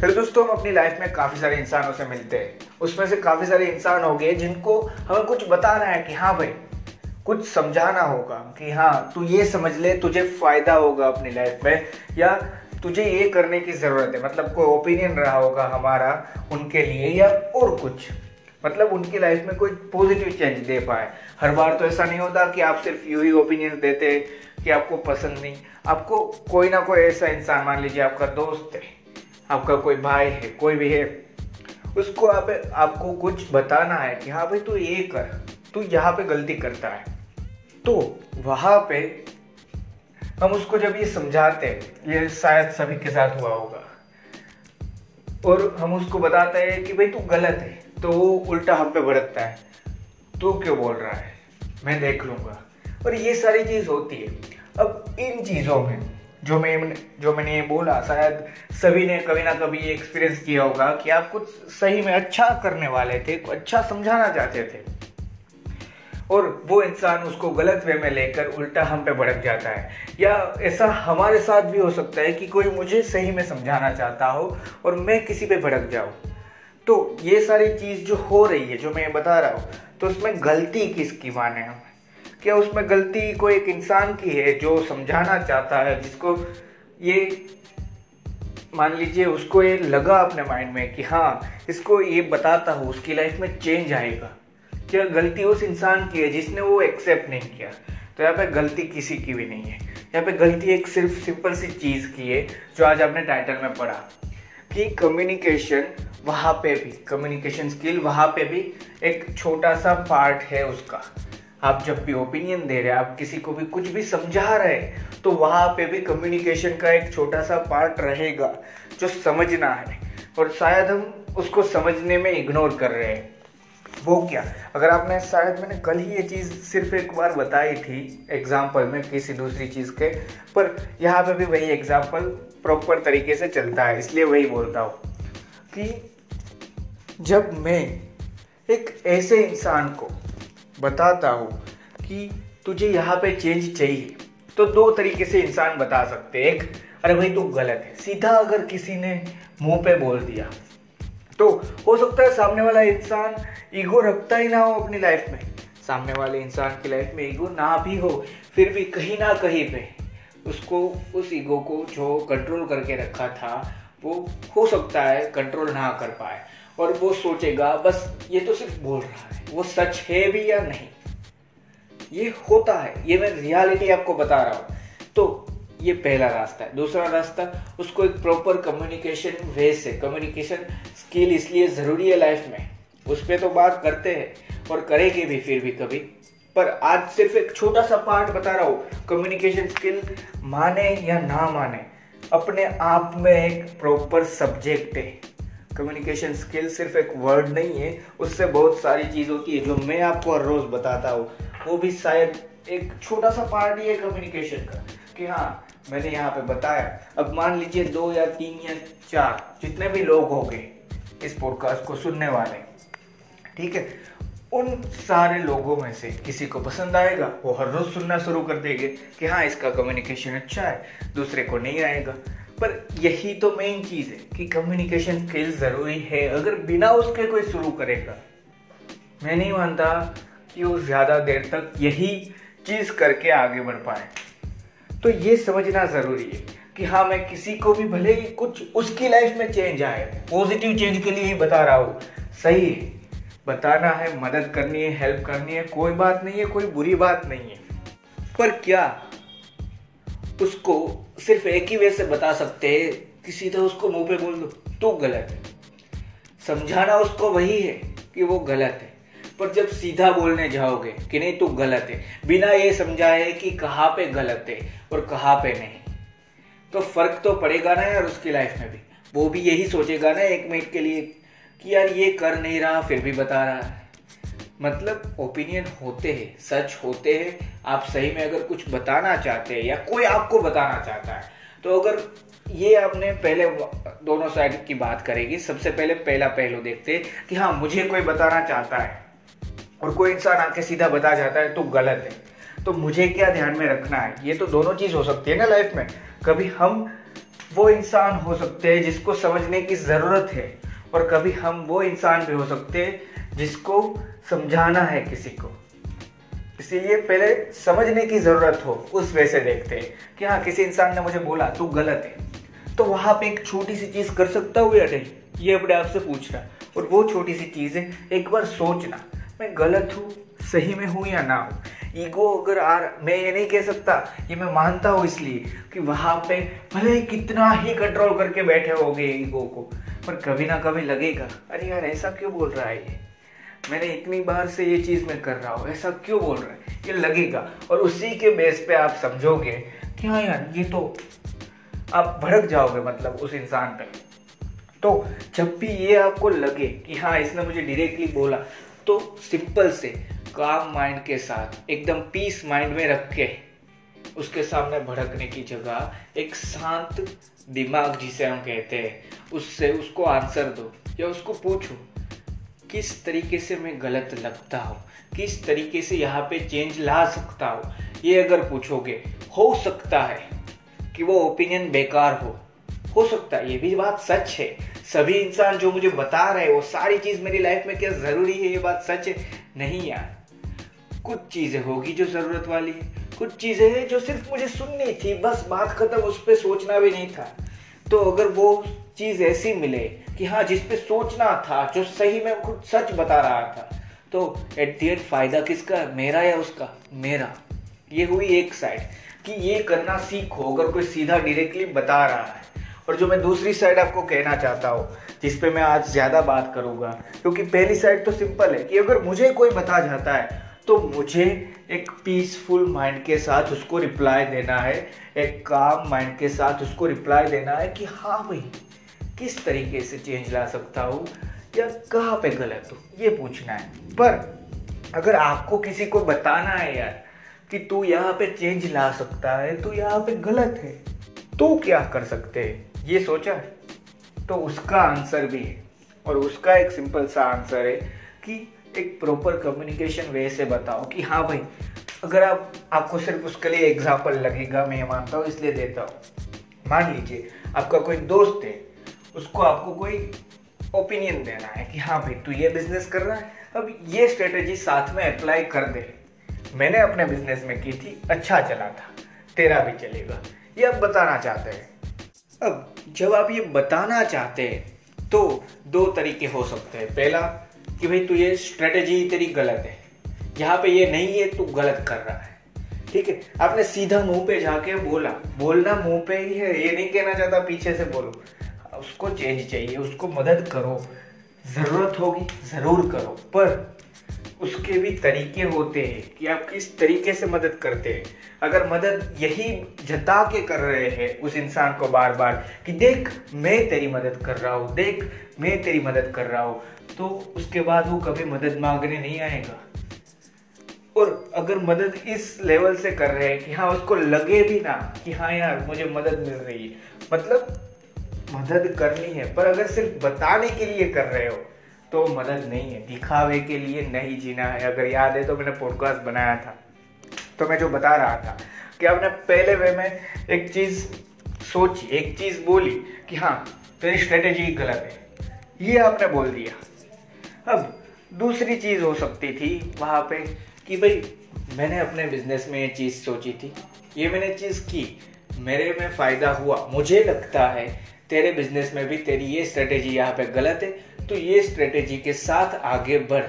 फिर दोस्तों हम अपनी लाइफ में काफ़ी सारे इंसानों से मिलते हैं। उसमें से काफ़ी सारे इंसान हो गए जिनको हमें कुछ बताना है कि हाँ भाई, कुछ समझाना होगा कि हाँ तू ये समझ ले, तुझे फ़ायदा होगा अपनी लाइफ में, या तुझे ये करने की ज़रूरत है। मतलब कोई ओपिनियन रहा होगा हमारा उनके लिए या और कुछ। मतलब उनकी लाइफ में कोई पॉजिटिव चेंज दे पाए। हर बार तो ऐसा नहीं होता कि आप सिर्फ़ यू ही ओपिनियन देते कि आपको पसंद नहीं। आपको कोई ना कोई ऐसा इंसान, मान लीजिए आपका दोस्त है आपका कोई भाई है, कोई भी है, उसको आप, आपको कुछ बताना है कि हाँ भाई तू ये कर, तू यहाँ पे गलती करता है। तो वहाँ पे हम उसको जब ये समझाते हैं, ये शायद सभी के साथ हुआ होगा, और हम उसको बताते हैं कि भाई तू गलत है तो वो उल्टा हम पे भड़कता है। तू क्यों बोल रहा है? मैं देख लूँगा। और ये सारी चीज़ होती है। अब इन चीज़ों में जो मैं, जो मैंने ये बोला, शायद सभी ने कभी ना कभी एक्सपीरियंस किया होगा कि आप कुछ सही में अच्छा करने वाले थे अच्छा समझाना चाहते थे। और वो इंसान उसको गलत वे में लेकर उल्टा हम पे भड़क जाता है। या ऐसा हमारे साथ भी हो सकता है कि कोई मुझे सही में समझाना चाहता हो और मैं किसी पे भड़क जाऊँ। तो ये सारी चीज़ जो हो रही है, जो मैं बता रहा हूँ तो उसमें गलती किसकी माने हम? क्या उसमें गलती कोई एक इंसान की है जो समझाना चाहता है, जिसको ये मान लीजिए उसको ये लगा अपने माइंड में कि हाँ इसको ये बताता हूँ, उसकी लाइफ में चेंज आएगा। क्या गलती उस इंसान की है जिसने वो एक्सेप्ट नहीं किया? तो यहाँ पे गलती किसी की भी नहीं है। यहाँ पे गलती एक सिर्फ़ सिंपल सी चीज़ की है, जो आज आपने टाइटल में पढ़ा, कि कम्युनिकेशन वहाँ पे भी कम्युनिकेशन स्किल वहाँ पे भी एक छोटा सा पार्ट है उसका। आप जब भी ओपिनियन दे रहे हैं, आप किसी को भी कुछ भी समझा रहे हैं तो वहाँ पे भी कम्युनिकेशन का एक छोटा सा पार्ट रहेगा, जो समझना है। और शायद हम उसको समझने में इग्नोर कर रहे हैं। वो क्या? अगर आपने, शायद मैंने कल ही ये चीज़ सिर्फ़ एक बार बताई थी एग्ज़ाम्पल में किसी दूसरी चीज़ के, पर यहाँ पे भी वही एग्ज़ाम्पल प्रॉपर तरीके से चलता है, इसलिए वही बोलता हूँ कि जब मैं एक ऐसे इंसान को बताता हूँ कि तुझे यहाँ पे चेंज चाहिए। तो दो तरीके से इंसान बता सकते एक, अरे भाई, तू गलत है। सीधा अगर किसी ने मुँह पे बोल दिया तो हो सकता है सामने वाला इंसान ईगो रखता ही ना हो अपनी लाइफ में। सामने वाले इंसान की लाइफ में ईगो ना भी हो, फिर भी कहीं ना कहीं पे उसको, उस ईगो को जो कंट्रोल करके रखा था, वो हो सकता है कंट्रोल ना कर पाए। और वो सोचेगा, बस, ये तो सिर्फ़ बोल रहा है। वो सच है भी या नहीं? ये होता है। ये मैं रियलिटी आपको बता रहा हूँ। तो ये पहला रास्ता है। दूसरा रास्ता, उसको एक प्रॉपर कम्युनिकेशन वे से कम्युनिकेशन स्किल इसलिए ज़रूरी है लाइफ में। उस पर तो बात करते हैं और करेंगे भी फिर भी कभी। पर आज सिर्फ़ एक छोटा सा पार्ट बता रहा हूँ। कम्युनिकेशन स्किल माने या ना माने, अपने आप में एक प्रॉपर सब्जेक्ट है। कम्युनिकेशन स्किल सिर्फ़ एक वर्ड नहीं है, उससे बहुत सारी चीज़ होती है जो मैं आपको हर रोज़ बताता हूँ। वो भी शायद एक छोटा सा पार्ट ही है कम्युनिकेशन का, कि हाँ मैंने यहाँ पे बताया। अब मान लीजिए दो या तीन या चार, जितने भी लोग हो गए इस पॉडकास्ट को सुनने वाले, ठीक है? उन सारे लोगों में से किसी को पसंद आएगा, वो हर रोज सुनना शुरू कर देंगे कि हाँ इसका कम्युनिकेशन अच्छा है, दूसरे को नहीं आएगा। पर यही तो मेन चीज़ है कि कम्युनिकेशन स्किल ज़रूरी है। अगर बिना उसके कोई शुरू करेगा, मैं नहीं मानता कि वो ज़्यादा देर तक यही चीज़ करके आगे बढ़ पाए। तो ये समझना ज़रूरी है कि हाँ मैं किसी को भी भले ही कुछ उसकी लाइफ में चेंज आए पॉजिटिव चेंज के लिए ही बता रहा हूँ। सही है, बताना है, मदद करनी है हेल्प करनी है, कोई बात नहीं है, कोई बुरी बात नहीं है। पर क्या उसको सिर्फ़ एक ही वे से बता सकते हैं, कि सीधा उसको मुँह पे बोल दो, तू गलत है। समझाना उसको वही है कि वो गलत है। पर जब सीधा बोलने जाओगे कि नहीं, तू गलत है, बिना ये समझाए कि कहाँ पे गलत है और कहाँ पे नहीं तो फ़र्क तो पड़ेगा ना यार उसकी लाइफ में भी। वो भी यही सोचेगा ना एक मिनट के लिए कि यार ये कर नहीं रहा, फिर भी बता रहा है। मतलब ओपिनियन होते हैं, सच होते हैं। आप सही में अगर कुछ बताना चाहते हैं या कोई आपको बताना चाहता है तो अगर ये आपने पहले दोनों साइड की बात करेगी, सबसे पहले पहला पहलू देखते हैं कि हाँ मुझे कोई बताना चाहता है और कोई इंसान आके सीधा बता जाता है तो गलत है। तो मुझे क्या ध्यान में रखना है? ये तो दोनों चीज़ हो सकती है ना लाइफ में। कभी हम वो इंसान हो सकते हैं जिसको समझने की ज़रूरत है और कभी हम वो इंसान भी हो सकते हैं जिसको समझाना है किसी को। इसीलिए पहले समझने की ज़रूरत हो, उस वे से देखते हैं कि हाँ किसी इंसान ने मुझे बोला, तू गलत है। तो वहाँ पे एक छोटी सी चीज़ कर सकता हूँ या नहीं? ये अपने आप से पूछना। और वो छोटी सी चीज़ है, एक बार सोचना, मैं गलत हूँ, सही में हूँ या ना हूँ? ईगो अगर आ मैं ये नहीं कह सकता, ये मैं मानता हूँ इसलिए कि वहाँ पे भले कितना ही कंट्रोल करके बैठे हो गए ईगो को, पर कभी ना कभी लगेगा, अरे यार, ऐसा क्यों बोल रहा है ये? मैंने इतनी बार से ये चीज़ मैं कर रहा हूँ, ऐसा क्यों बोल रहा है? ये लगेगा। और उसी के बेस पे आप समझोगे कि हाँ यार, ये तो आप भड़क जाओगे मतलब उस इंसान पे तो जब भी ये आपको लगे कि हाँ इसने मुझे डायरेक्टली बोला तो सिंपल से काम माइंड के साथ, एकदम पीस माइंड में रख के उसके सामने भड़कने की जगह एक शांत दिमाग जिसे हम कहते हैं, उससे उसको आंसर दो या उसको पूछो। किस तरीके से मैं गलत लगता हूँ? किस तरीके से यहाँ पे चेंज ला सकता हूँ? ये अगर पूछोगे, हो सकता है कि वो ओपिनियन बेकार हो। हो सकता है, ये भी बात सच है। सभी इंसान जो मुझे बता रहे हैं, वो सारी चीज़ मेरी लाइफ में क्या ज़रूरी है, ये बात सच है? नहीं यार। कुछ चीज़ें होगी जो ज़रूरत वाली है। कुछ चीज़ें हैं जो सिर्फ़ मुझे सुननी थी, बस बात खत्म, उस पर सोचना भी नहीं था। तो अगर वो चीज़ ऐसी मिले कि हाँ जिस पे सोचना था, जो सही में खुद सच बता रहा था तो एट दी एंड फ़ायदा किसका? मेरा या उसका? मेरा। ये हुई एक साइड कि ये करना सीखो, अगर कोई सीधा डायरेक्टली बता रहा है। और जो मैं दूसरी साइड आपको कहना चाहता हूँ, जिस पे मैं आज ज़्यादा बात करूँगा, क्योंकि पहली साइड तो सिंपल है कि अगर मुझे कोई बता जाता है तो मुझे एक पीसफुल माइंड के साथ उसको रिप्लाई देना है, एक काम माइंड के साथ उसको रिप्लाई देना है कि हाँ भाई, किस तरीके से चेंज ला सकता हूँ या कहाँ पे गलत हो, ये पूछना है। पर अगर आपको किसी को बताना है यार कि तू यहाँ पे चेंज ला सकता है, तू यहाँ पे गलत है तो क्या कर सकते हैं? ये सोचा है? तो उसका आंसर भी है और उसका एक सिंपल सा आंसर है कि एक प्रॉपर कम्युनिकेशन वे से बताओ कि हाँ भाई, अगर आप, आपको सिर्फ़ उसके लिए एग्ज़ाम्पल लगेगा, मैं मानता हूँ, इसलिए देता हूँ। मान लीजिए, आपका कोई दोस्त है, उसको आपको कोई ओपिनियन देना है कि हाँ भाई, तू ये बिज़नेस कर रहा है, अब ये स्ट्रेटेजी साथ में अप्लाई कर दे। मैंने अपने बिज़नेस में की थी अच्छा चला था, तेरा भी चलेगा। ये आप बताना चाहते हैं। अब जब आप ये बताना चाहते हैं तो दो तरीके हो सकते हैं। पहला कि भाई तू ये स्ट्रेटेजी तेरी गलत है। यहाँ पे ये नहीं है, तू गलत कर रहा है। ठीक है? आपने सीधा मुँह पे जाके बोला। बोलना मुँह पे ही है, ये नहीं कहना चाहता पीछे से बोलो। उसको चेंज चाहिए, उसको मदद करो। ज़रूरत होगी, ज़रूर करो। पर उसके भी तरीके होते हैं कि आप किस तरीके से मदद करते हैं। अगर मदद यही जता के कर रहे हैं उस इंसान को बार बार कि देख, मैं तेरी मदद कर रहा हूँ, देख, मैं तेरी मदद कर रहा हूँ। तो उसके बाद वो कभी मदद मांगने नहीं आएगा। और अगर मदद इस लेवल से कर रहे हैं कि हाँ उसको लगे भी ना कि हाँ यार, मुझे मदद मिल रही है। मतलब मदद करनी है, पर अगर सिर्फ़ बताने के लिए कर रहे हो तो मदद नहीं है। दिखावे के लिए नहीं जीना है। अगर याद है तो मैंने पॉडकास्ट बनाया था। तो मैं जो बता रहा था कि आपने पहले वे में एक चीज़ सोची, एक चीज़ बोली कि हाँ तेरी स्ट्रेटेजी गलत है। ये आपने बोल दिया। अब दूसरी चीज़ हो सकती थी वहाँ पे कि भाई, मैंने अपने बिज़नेस में ये चीज़ सोची थी। ये मैंने चीज़ की। मेरे में फ़ायदा हुआ। मुझे लगता है तेरे बिज़नेस में भी तेरी ये स्ट्रेटेजी यहाँ पे गलत है तो ये स्ट्रेटेजी के साथ आगे बढ़।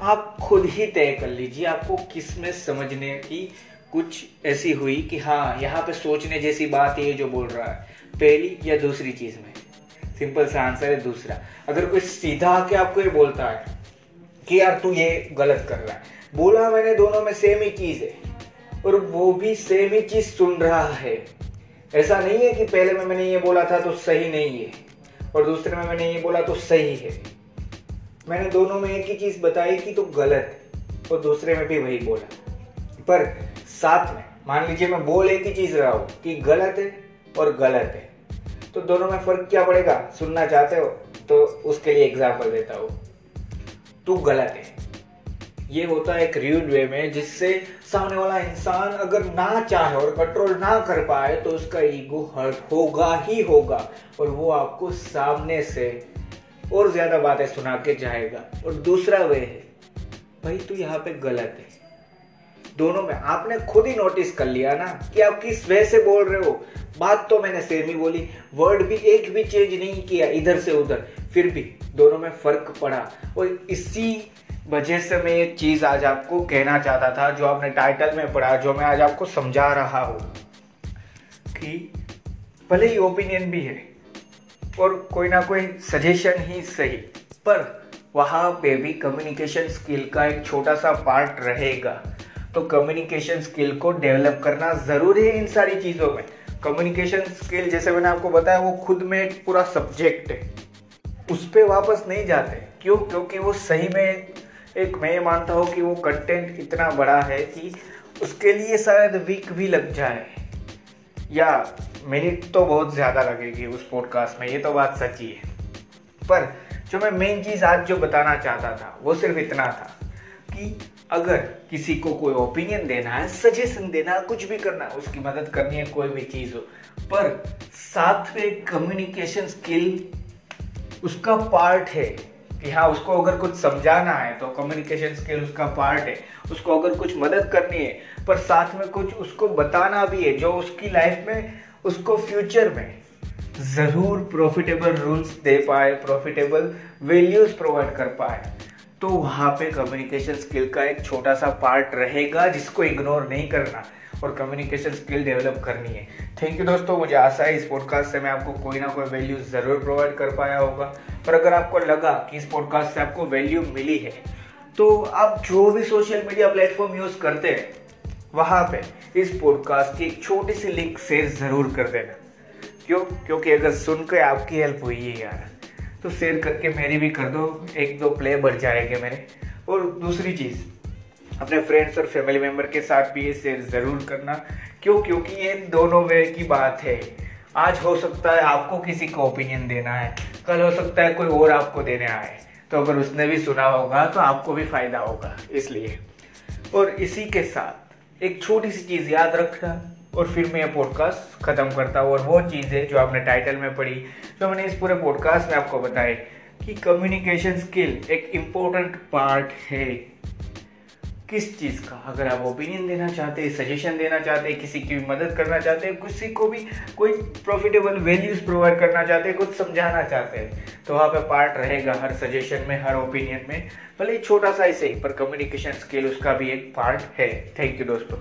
आप खुद ही तय कर लीजिए, आपको किसमें समझने की कुछ ऐसी हुई कि हाँ यहाँ पे सोचने जैसी बात है जो बोल रहा है। पहली या दूसरी चीज़ में। सिंपल सा आंसर है दूसरा। अगर कोई सीधा आके आपको ये बोलता है कि यार तू ये गलत कर रहा है, बोला मैंने दोनों में सेम ही चीज़ है, और वो भी सेम ही चीज़ सुन रहा है। ऐसा नहीं है कि पहले में मैंने ये बोला था तो सही नहीं है, और दूसरे में मैंने ये बोला तो सही है। मैंने दोनों में एक ही चीज़ बताई कि तो गलत है, और दूसरे में भी वही बोला। पर साथ में, मान लीजिए मैं बोल एक ही चीज़ रहा हूँ कि गलत है और गलत है। तो दोनों में फ़र्क क्या पड़ेगा? सुनना चाहते हो तो उसके लिए एग्ज़ाम्पल देता हूँ। तू गलत है। ये होता है एक र्यूड वे में, जिससे सामने वाला इंसान अगर ना चाहे और कंट्रोल ना कर पाए तो उसका ईगो हर्ट होगा ही होगा, और वो आपको सामने से और ज़्यादा बातें सुना के जाएगा। और दूसरा वे है, भाई तू यहाँ पे गलत है। दोनों में आपने खुद ही नोटिस कर लिया ना कि आप किस वे से बोल रहे हो। बात तो मैंने सेम ही बोली। वर्ड भी एक भी चेंज नहीं किया इधर से उधर। फिर भी दोनों में फ़र्क पड़ा। और इसी वजह से मैं एक चीज़ आज आपको कहना चाहता था, जो आपने टाइटल में पढ़ा, जो मैं आज आपको समझा रहा हूँ कि भले ही ओपिनियन भी है और कोई ना कोई सजेशन ही सही, पर वहाँ पे भी कम्युनिकेशन स्किल का एक छोटा सा पार्ट रहेगा। तो कम्युनिकेशन स्किल को डेवलप करना ज़रूरी है इन सारी चीज़ों में। कम्युनिकेशन स्किल जैसे मैंने आपको बताया, वो खुद में एक पूरा सब्जेक्ट है। उस पर वापस नहीं जाते। क्यों? क्योंकि वो सही में, एक मैं ये मानता हूँ कि वो कंटेंट इतना बड़ा है कि उसके लिए शायद वीक भी लग जाए। या मिनट तो बहुत ज़्यादा लगेगी उस पॉडकास्ट में, ये तो बात सच्ची है। पर जो मैं मेन चीज़ आज जो बताना चाहता था, वो सिर्फ़ इतना था कि अगर किसी को कोई ओपिनियन देना है सजेशन देना है, कुछ भी करना है, उसकी मदद करनी है, कोई भी चीज़ हो। पर साथ में कम्युनिकेशन स्किल उसका पार्ट है कि हाँ उसको अगर कुछ समझाना है तो कम्युनिकेशन स्किल उसका पार्ट है। उसको अगर कुछ मदद करनी है, पर साथ में कुछ उसको बताना भी है, जो उसकी लाइफ में, उसको फ्यूचर में ज़रूर प्रॉफिटेबल रूल्स दे पाए प्रॉफिटेबल वैल्यूज़ प्रोवाइड कर पाए। तो वहाँ पे कम्युनिकेशन स्किल का एक छोटा सा पार्ट रहेगा, जिसको इग्नोर नहीं करना और कम्युनिकेशन स्किल डेवलप करनी है। थैंक यू दोस्तों, मुझे आशा है इस पॉडकास्ट से मैं आपको कोई ना कोई वैल्यू ज़रूर प्रोवाइड कर पाया होगा। पर अगर आपको लगा कि इस पॉडकास्ट से आपको वैल्यू मिली है तो आप जो भी सोशल मीडिया प्लेटफॉर्म यूज़ करते हैं, वहाँ पे इस पॉडकास्ट की एक छोटी सी लिंक शेयर ज़रूर कर देना। क्यों? क्योंकि अगर सुन के आपकी हेल्प हुई है यार। तो शेयर करके मेरी भी कर दो, एक दो प्ले बढ़ जाएँगे मेरे। और दूसरी चीज़, अपने फ्रेंड्स और फैमिली मेंबर के साथ भी ये शेयर ज़रूर करना। क्यों? क्योंकि ये दोनों वे की बात है। आज हो सकता है आपको किसी को ओपिनियन देना है। कल हो सकता है कोई और आपको देने आए। तो अगर उसने भी सुना होगा तो आपको भी फ़ायदा होगा, इसलिए। और इसी के साथ, एक छोटी सी चीज़ याद रखना। और फिर मैं ये पॉडकास्ट ख़त्म करता हूँ। और वो चीज़ें जो आपने टाइटल में पढ़ी, जो मैंने इस पूरे पॉडकास्ट में आपको बताई कि कम्युनिकेशन स्किल एक इम्पोर्टेंट पार्ट है। किस चीज़ का? अगर आप ओपिनियन देना चाहते हैं सजेशन देना चाहते हैं किसी की भी मदद करना चाहते हैं किसी को भी कोई प्रॉफिटेबल वैल्यूज़ प्रोवाइड करना चाहते हैं कुछ समझाना चाहते हैं तो वहाँ पे पार्ट रहेगा हर सजेशन में, हर ओपिनियन में। भले छोटा सा सही पर कम्युनिकेशन स्किल उसका भी एक पार्ट है। थैंक यू दोस्तों।